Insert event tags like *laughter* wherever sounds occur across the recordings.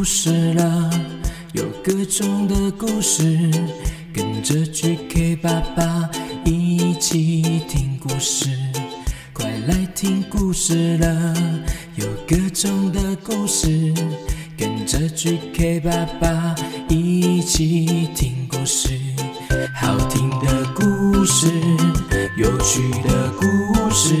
故事了，有各种的故事，跟着 GK 爸爸一起听故事。快来听故事了，有各种的故事，跟着 GK 爸爸一起听故事。好听的故事，有趣的故事，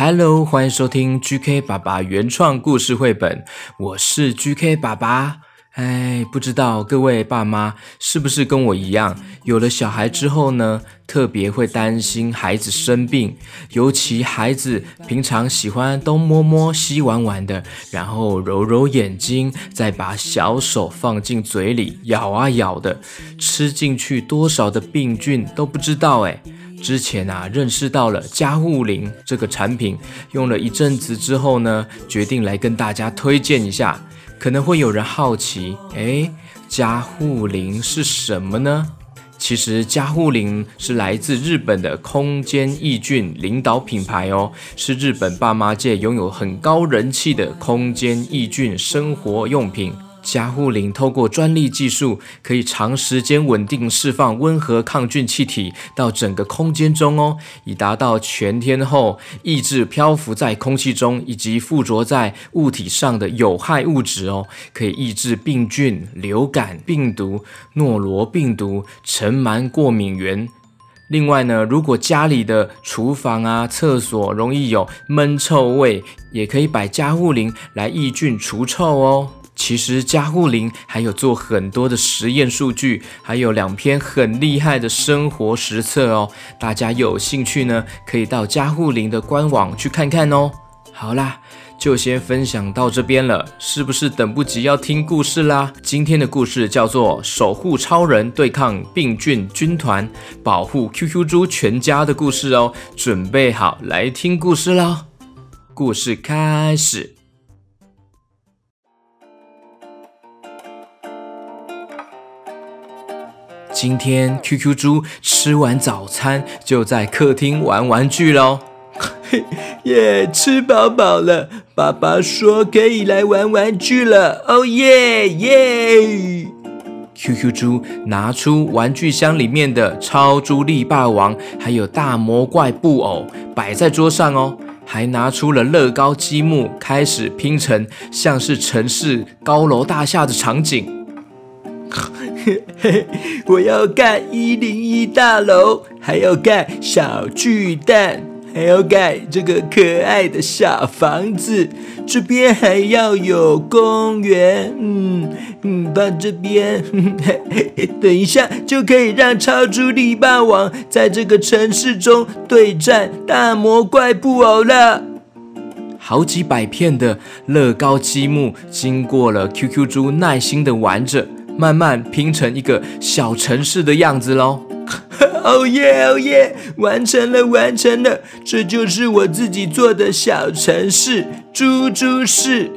Hello 欢迎收听 GK 爸爸原创故事绘本，我是 GK 爸爸。哎，不知道各位爸妈是不是跟我一样，有了小孩之后呢，特别会担心孩子生病，尤其孩子平常喜欢东摸摸西玩玩的，然后揉揉眼睛，再把小手放进嘴里咬啊咬的，吃进去多少的病菌都不知道哎。之前啊，认识到了加护林这个产品，用了一阵子之后呢，决定来跟大家推荐一下。可能会有人好奇，哎，加护林是什么呢？其实加护林是来自日本的空间抑菌领导品牌哦，是日本爸妈界拥有很高人气的空间抑菌生活用品。加护灵透过专利技术，可以长时间稳定释放温和抗菌气体到整个空间中哦，以达到全天候抑制漂浮在空气中以及附着在物体上的有害物质哦，可以抑制病菌、流感病毒、诺罗病毒、尘螨过敏源。另外呢，如果家里的厨房啊、厕所容易有闷臭味，也可以摆加护灵来抑菌除臭哦。其实加护林还有做很多的实验数据，还有两篇很厉害的生活实测哦。大家有兴趣呢，可以到加护林的官网去看看哦。好啦，就先分享到这边了，是不是等不及要听故事啦？今天的故事叫做《守护超人对抗病菌军团，保护 QQ 猪全家的故事》哦。准备好来听故事喽！故事开始。今天 QQ 猪吃完早餐，就在客厅玩玩具喽。*laughs* 耶，吃饱饱了，爸爸说可以来玩玩具了。哦耶耶！QQ 猪拿出玩具箱里面的超猪力霸王，还有大魔怪布偶摆在桌上哦，还拿出了乐高积木，开始拼成像是城市高楼大厦的场景。*laughs* 我要盖一零一大楼，还要盖小巨蛋，还要盖这个可爱的小房子。这边还要有公园，嗯嗯，把这边，*laughs* *laughs* 等一下就可以让超猪力霸王在这个城市中对战大魔怪布偶了。好几百片的乐高积木，经过了 QQ 猪耐心的玩着。慢慢拼成一个小城市的样子喽！哦耶哦耶，完成了完成了，这就是我自己做的小城市——猪猪市。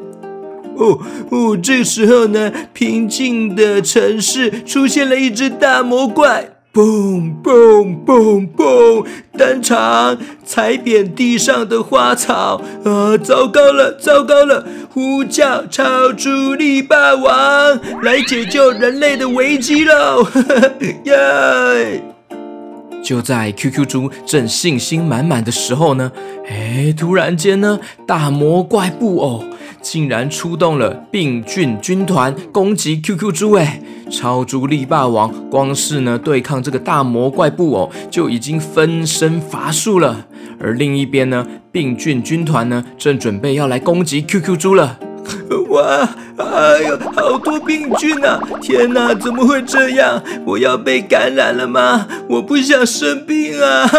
哦哦，这时候呢，平静的城市出现了一只大魔怪。嘣嘣嘣嘣！登场，踩扁地上的花草啊！糟糕了，糟糕了！呼叫超猪力霸王来解救人类的危机喽！*laughs* 耶！就在 QQ 猪正信心满满的时候呢，哎，突然间呢，大魔怪布偶。竟然出动了病菌军团攻击 QQ 猪诶！超猪力霸王光是呢对抗这个大魔怪布偶就已经分身乏术了，而另一边呢，病菌军团呢正准备要来攻击 QQ 猪了。*laughs* 哇！哎呦，好多病菌啊！天哪，怎么会这样？我要被感染了吗？我不想生病啊！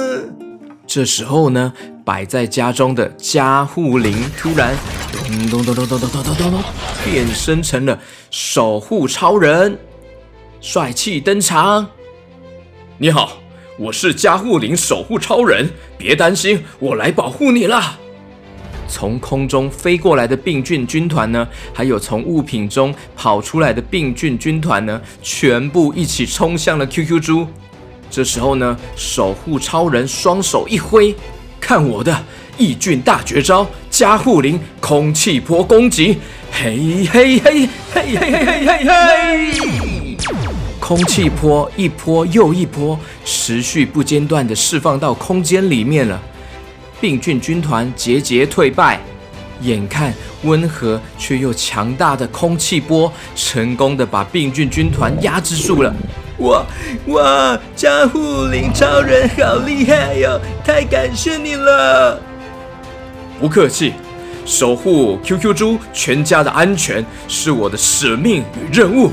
*laughs* 这时候呢。摆在家中的加护灵突然咚咚咚咚咚咚咚咚咚变身成了守护超人，帅气登场。你好，我是加护灵守护超人，别担心，我来保护你了。从空中飞过来的病菌军团呢，还有从物品中跑出来的病菌军团呢，全部一起冲向了 QQ 猪。这时候呢，守护超人双手一挥，看我的异菌大绝招——加护灵空气波攻击！嘿嘿嘿嘿嘿嘿嘿嘿！空气波一波又一波，持续不间断地释放到空间里面了。病菌军团节节退败，眼看温和却又强大的空气波，成功的把病菌军团压制住了。哇哇！加护灵超人好厉害哟，太感谢你了！不客气，守护 QQ 猪全家的安全是我的使命与任务。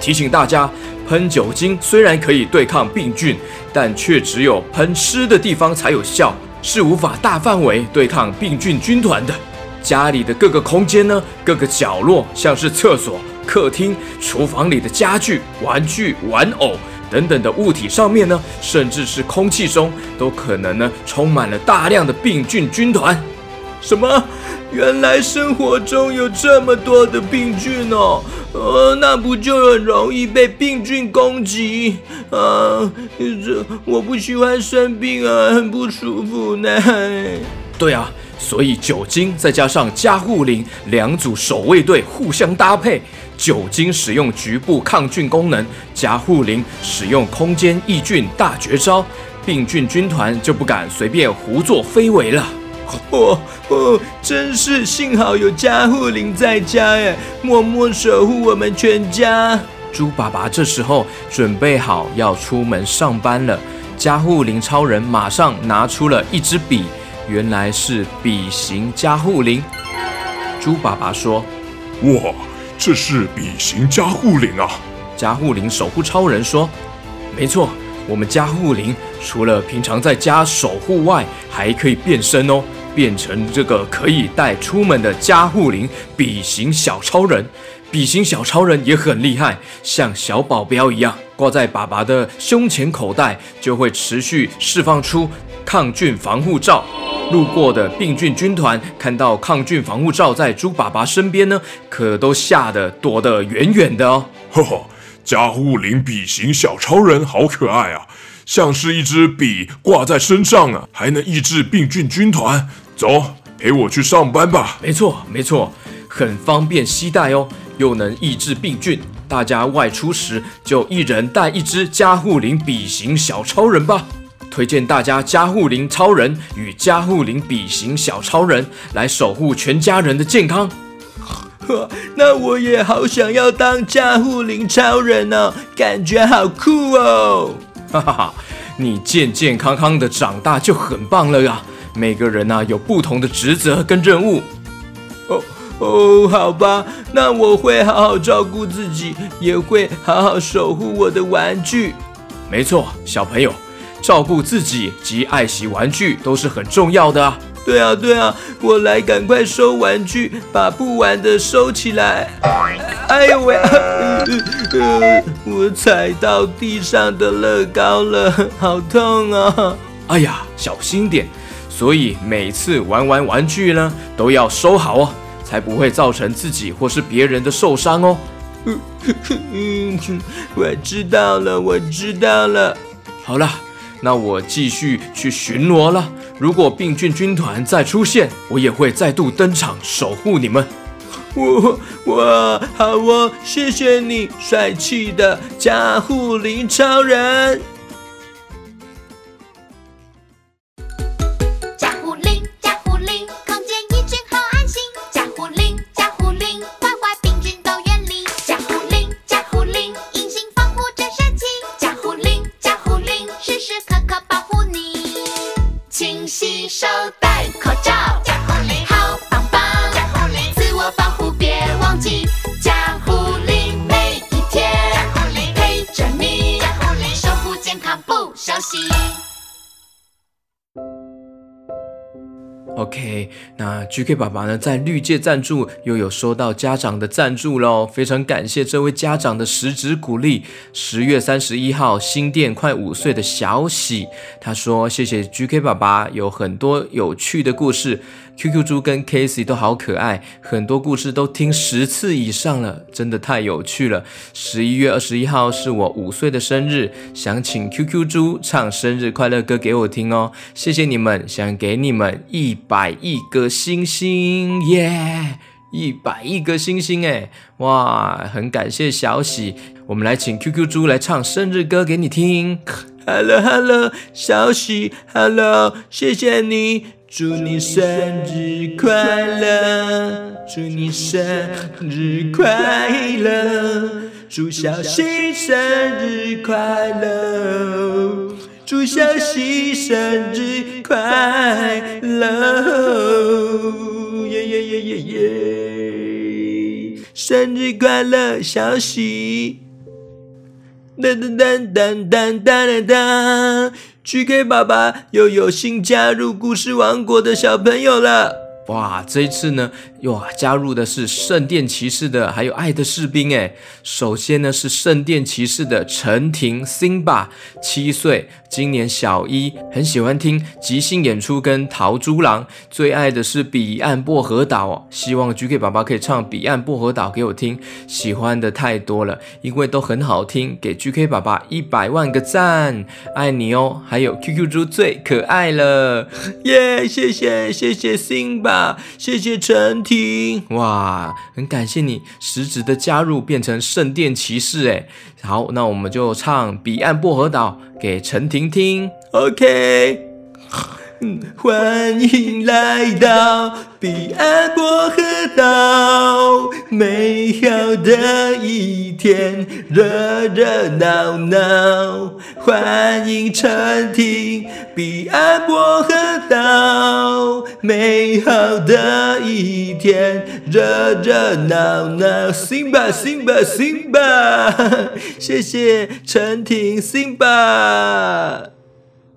提醒大家，喷酒精虽然可以对抗病菌，但却只有喷湿的地方才有效，是无法大范围对抗病菌军团的。家里的各个空间呢，各个角落，像是厕所。客厅、厨房里的家具、玩具、玩偶等等的物体上面呢，甚至是空气中，都可能呢充满了大量的病菌军团。什么？原来生活中有这么多的病菌哦！呃，那不就很容易被病菌攻击啊？这我不喜欢生病啊，很不舒服呢。对啊，所以酒精再加上加护灵两组守卫队互相搭配。酒精使用局部抗菌功能，加护林使用空间抑菌大绝招，病菌军团就不敢随便胡作非为了。哦哦，真是幸好有加护林在家哎，默默守护我们全家。猪爸爸这时候准备好要出门上班了，加护林超人马上拿出了一支笔，原来是笔形加护林。猪爸爸说：“哇！”这是笔形加护灵啊！加护灵守护超人说：“没错，我们加护灵除了平常在家守护外，还可以变身哦，变成这个可以带出门的加护灵笔形小超人。笔形小超人也很厉害，像小保镖一样挂在爸爸的胸前口袋，就会持续释放出抗菌防护罩。”路过的病菌军团看到抗菌防护罩在猪爸爸身边呢，可都吓得躲得远远的哦。呵呵，加护林笔型小超人好可爱啊，像是一支笔挂在身上啊，还能抑制病菌军团。走，陪我去上班吧。没错，没错，很方便携带哦，又能抑制病菌。大家外出时就一人带一支加护林笔型小超人吧。推荐大家加护林超人与加护林笔型小超人来守护全家人的健康。呵，那我也好想要当加护林超人哦，感觉好酷哦！哈哈哈，你健健康康的长大就很棒了呀。每个人呐有不同的职责跟任务。哦哦，好吧，那我会好好照顾自己，也会好好守护我的玩具。没错，小朋友。照顾自己及爱惜玩具都是很重要的啊！对啊，对啊，我来赶快收玩具，把不玩的收起来。哎呦喂！我踩到地上的乐高了，好痛啊！哎呀，小心点！所以每次玩完玩具呢，都要收好哦，才不会造成自己或是别人的受伤哦。*laughs* 嗯，我知道了，我知道了。好了。那我继续去巡逻了。如果病菌军团再出现，我也会再度登场守护你们。我我好哦，谢谢你，帅气的加护林超人。OK，那 GK 爸爸呢，在绿界赞助又有收到家长的赞助喽，非常感谢这位家长的实质鼓励。十月三十一号，新店快五岁的小喜，他说：“谢谢 GK 爸爸，有很多有趣的故事 QQ 猪跟 Casey 都好可爱，很多故事都听十次以上了，真的太有趣了。十一月二十一号是我五岁的生日，想请 QQ 猪唱生日快乐歌给我听哦，谢谢你们，想给你们一百亿个星星，耶！一百亿个星星哎，哇，很感谢小喜，我们来请 QQ 猪来唱生日歌给你听。Hello Hello，小喜，Hello，谢谢你，祝你生日快乐，祝你生日快乐，祝小喜生日快乐，祝小喜生日快乐，耶耶耶耶耶，生日快乐，小喜。噔噔噔噔噔噔噔，GK 爸爸又有新加入故事王国的小朋友了。哇，这一次呢，哇，加入的是圣殿骑士的，还有爱的士兵。哎，首先呢是圣殿骑士的陈婷 Simba，七岁，今年小一，很喜欢听即兴演出跟桃猪狼，最爱的是彼岸薄荷岛哦。希望 GK 爸爸可以唱彼岸薄荷岛给我听，喜欢的太多了，因为都很好听，给 GK 爸爸一百万个赞，爱你哦。还有 QQ 猪最可爱了，耶，谢谢谢谢 Simba。谢谢陈婷，听哇，很感谢你实质的加入，变成圣殿骑士哎。好，那我们就唱《彼岸薄荷岛》给陈婷听，OK。欢迎来到彼岸薄荷岛，美好的一天，热热闹闹。欢迎陈婷，彼岸薄荷岛，美好的一天，热热闹闹。Sing 吧，Sing 吧，Sing 吧，谢谢陈婷，Sing 吧。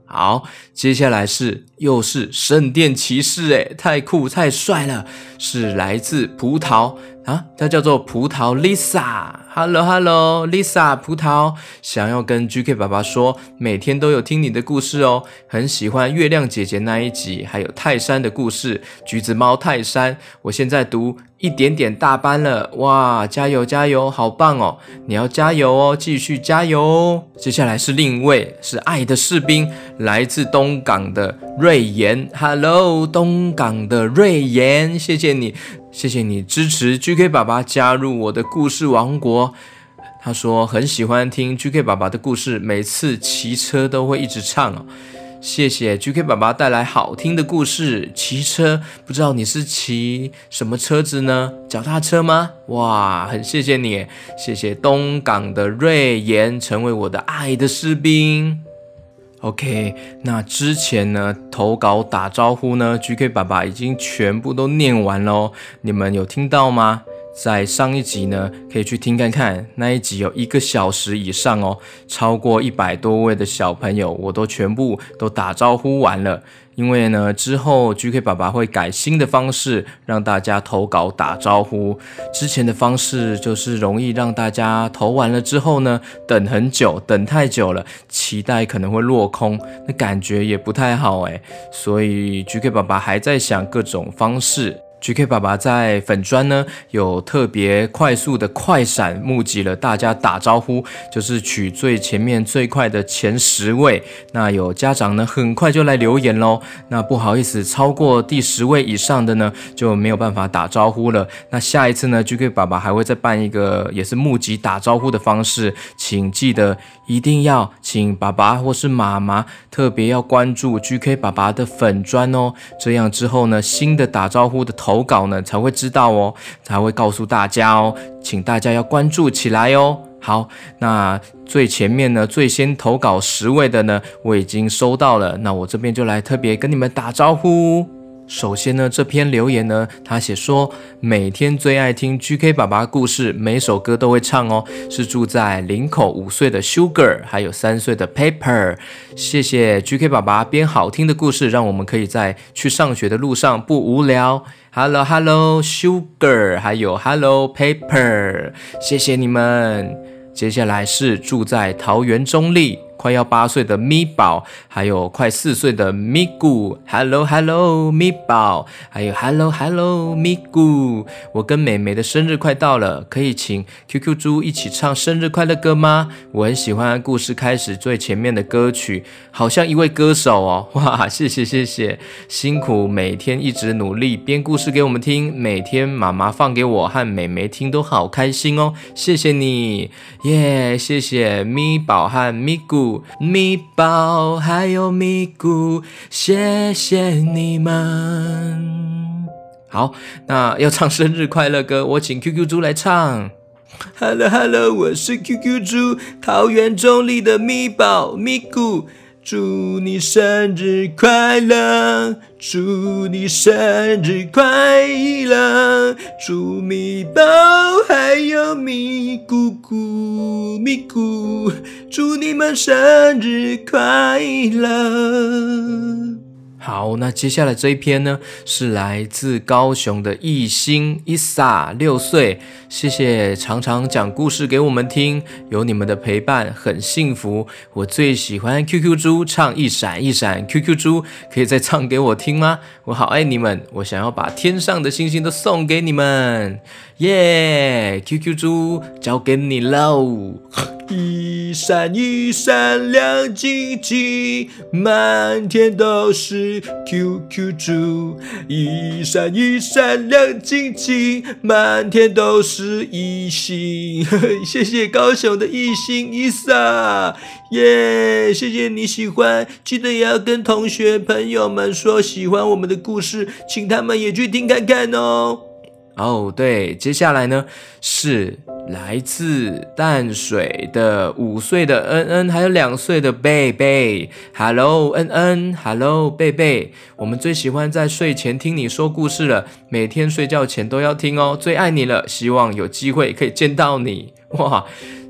好，接下来是又是圣殿骑士，哎，太酷太帅了，是来自葡萄啊，他叫做葡萄 Lisa，Hello Hello Lisa 葡萄，想要跟 GK 爸爸说，每天都有听你的故事哦，很喜欢月亮姐姐那一集，还有泰山的故事，橘子猫泰山，我现在读。一点点大班了哇！加油加油，好棒哦！你要加油哦，继续加油哦！接下来是另一位，是爱的士兵，来自东港的瑞妍。Hello，东港的瑞妍，谢谢你，谢谢你支持 GK 爸爸加入我的故事王国。他说很喜欢听 GK 爸爸的故事，每次骑车都会一直唱哦。谢谢 GK 爸爸带来好听的故事。骑车，不知道你是骑什么车子呢？脚踏车吗？哇，很谢谢你，谢谢东港的瑞妍成为我的爱的士兵。OK，那之前呢投稿打招呼呢，GK 爸爸已经全部都念完喽，你们有听到吗？在上一集呢，可以去听看看，那一集有一个小时以上哦，超过一百多位的小朋友，我都全部都打招呼完了。因为呢，之后 GK 爸爸会改新的方式，让大家投稿打招呼。之前的方式就是容易让大家投完了之后呢，等很久，等太久了，期待可能会落空，那感觉也不太好诶。所以 GK 爸爸还在想各种方式。GK 爸爸在粉砖呢有特别快速的快闪，募集了大家打招呼，就是取最前面最快的前十位。那有家长呢很快就来留言喽。那不好意思，超过第十位以上的呢就没有办法打招呼了。那下一次呢，GK 爸爸还会再办一个也是募集打招呼的方式，请记得一定要请爸爸或是妈妈特别要关注 GK 爸爸的粉砖哦。这样之后呢，新的打招呼的。投稿呢才会知道哦，才会告诉大家哦，请大家要关注起来哦。好，那最前面呢，最先投稿十位的呢，我已经收到了，那我这边就来特别跟你们打招呼。首先呢，这篇留言呢，他写说每天最爱听 GK 爸爸故事，每首歌都会唱哦。是住在林口五岁的 Sugar，还有三岁的 Paper。谢谢 GK 爸爸编好听的故事，让我们可以在去上学的路上不无聊。Hello Hello Sugar，还有 Hello Paper，谢谢你们。接下来是住在桃园中立快要八岁的咪宝，还有快四岁的咪咕，Hello Hello 咪宝，还有 Hello Hello 咪咕。我跟美美的生日快到了，可以请 QQ 猪一起唱生日快乐歌吗？我很喜欢故事开始最前面的歌曲，好像一位歌手哦。*laughs* 哇，谢谢谢谢，辛苦每天一直努力编故事给我们听，每天妈妈放给我和美美听都好开心哦，谢谢你耶，谢谢咪宝和咪咕。咪宝还有咪咕，谢谢你们。好，那要唱生日快乐歌，我请 QQ 猪来唱。Hello Hello，我是 QQ 猪，桃园中立的咪宝咪咕。祝你生日快乐，祝你生日快乐，祝米宝还有米姑姑、米姑，祝你们生日快乐。好，那接下来这一篇呢，是来自高雄的艺兴伊萨六岁，谢谢常常讲故事给我们听，有你们的陪伴很幸福。我最喜欢 QQ 猪唱一闪一闪，QQ 猪可以再唱给我听吗？我好爱你们，我想要把天上的星星都送给你们，耶！QQ 猪交给你喽。*laughs* 一闪一闪亮晶晶，满天都是 QQ 猪。一闪一闪亮晶晶，满天都是一星。*laughs* 谢谢高雄的一星一撒，耶！谢谢你喜欢，记得也要跟同学朋友们说喜欢我们的故事，请他们也去听看看哦。哦，对，接下来呢是。来自淡水的五岁的恩恩，还有两岁的贝贝。Hello，恩恩，Hello，贝贝。我们最喜欢在睡前听你说故事了，每天睡觉前都要听哦，最爱你了。希望有机会可以见到你。哇，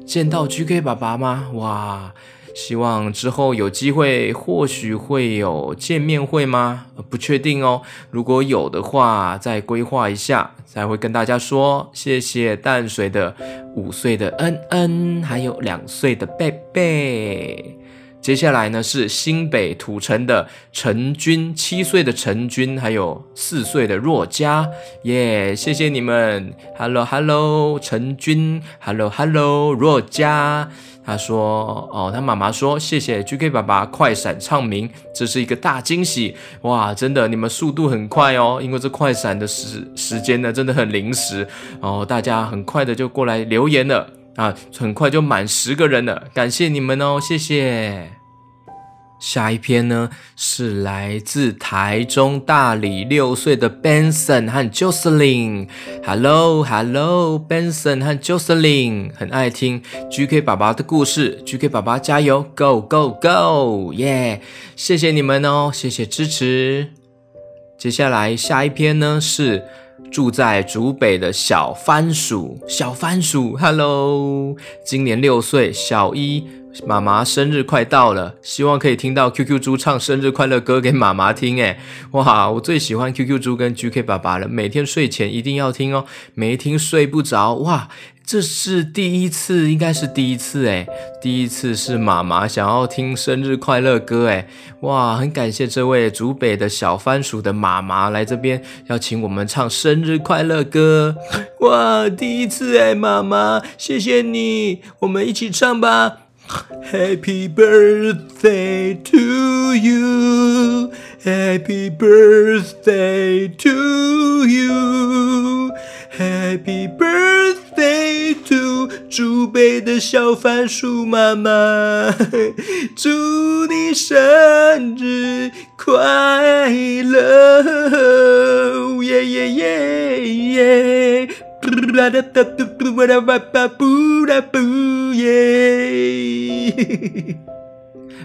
见到 GK 爸爸吗？哇！希望之后有机会，或许会有见面会吗？不确定哦。如果有的话，再规划一下，才会跟大家说。谢谢淡水的五岁的恩恩，还有两岁的贝贝。接下来呢是新北土城的陈军，七岁的陈军，还有四岁的若佳，耶！谢谢你们，Hello Hello，陈军，Hello Hello，若佳。他说：“哦，他妈妈说谢谢 GK 爸爸快闪唱名，这是一个大惊喜哇！真的，你们速度很快哦，因为这快闪的时时间呢真的很临时哦，大家很快的就过来留言了。”啊，很快就满十个人了，感谢你们哦，谢谢。下一篇呢是来自台中大理六岁的 Benson 和 Jocelyn。Hello，Hello，Benson 和 Jocelyn，很爱听 GK 爸爸的故事，GK 爸爸加油，Go Go Go，耶！谢谢你们哦，谢谢支持。接下来下一篇呢是。住在竹北的小番薯，小番薯，Hello，今年六岁，小一，妈妈生日快到了，希望可以听到 QQ 猪唱生日快乐歌给妈妈听，哎，哇，我最喜欢 QQ 猪跟 GK 爸爸了，每天睡前一定要听哦，没听睡不着，哇。这是第一次，应该是第一次哎，第一次是妈妈想要听生日快乐歌哎，哇，很感谢这位竹北的小番薯的妈妈来这边要请我们唱生日快乐歌，哇，第一次哎，妈妈，谢谢你，我们一起唱吧。，Happy birthday to you，Happy birthday to you，Happy birthday。飞兔，竹北的小番薯妈妈，祝你生日快乐！耶耶耶耶！ *laughs* 耶！*laughs*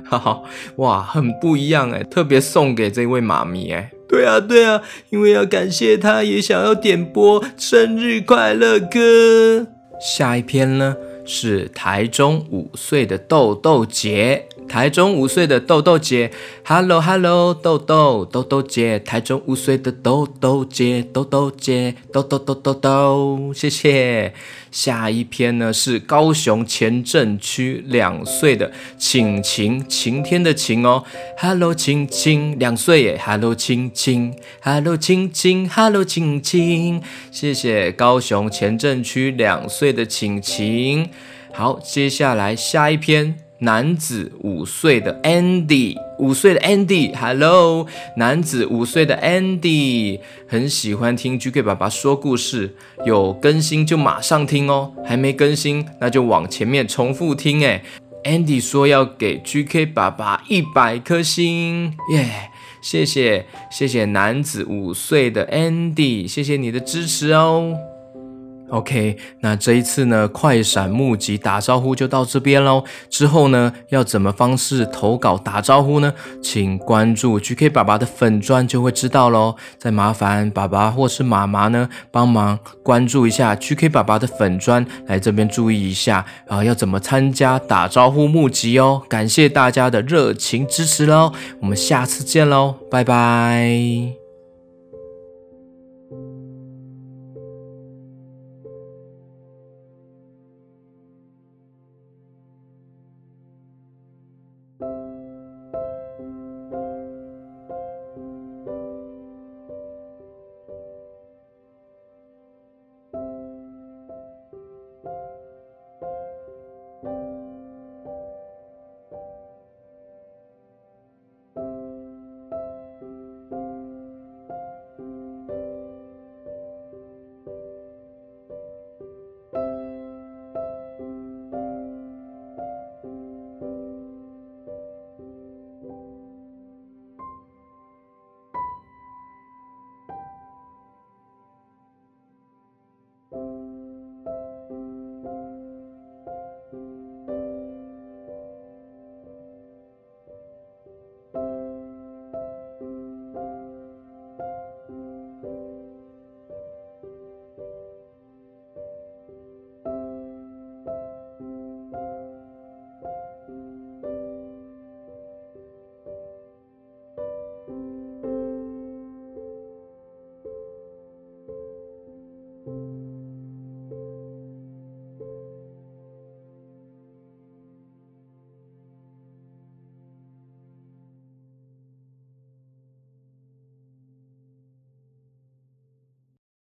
哈哈，哇，很不一样哎，特别送给这位妈咪哎。对啊，对啊，因为要感谢她，也想要点播生日快乐歌。下一篇呢是台中五岁的豆豆姐，台中五岁的豆豆姐，Hello Hello，豆豆豆豆姐，台中五岁的豆豆姐，豆豆姐，豆豆豆豆豆，谢谢。下一篇呢是高雄前镇区两岁的晴晴，晴天的晴哦，Hello 晴晴，两岁耶，Hello 晴晴，Hello 晴晴，Hello 晴晴，谢谢高雄前镇区两岁的晴晴。好，接下来下一篇。男子五岁的 Andy，五岁的 Andy，Hello，男子五岁的 Andy，很喜欢听 GK 爸爸说故事，有更新就马上听哦，还没更新那就往前面重复听哎。Andy 说要给 GK 爸爸一百颗星，耶，谢谢谢谢男子五岁的 Andy，谢谢你的支持哦。OK，那这一次呢，快闪募集打招呼就到这边喽。之后呢，要怎么方式投稿打招呼呢？请关注 GK 爸爸的粉砖就会知道喽。再麻烦爸爸或是妈妈呢，帮忙关注一下 GK 爸爸的粉砖，来这边注意一下啊，要怎么参加打招呼募集哦。感谢大家的热情支持喽，我们下次见喽，拜拜。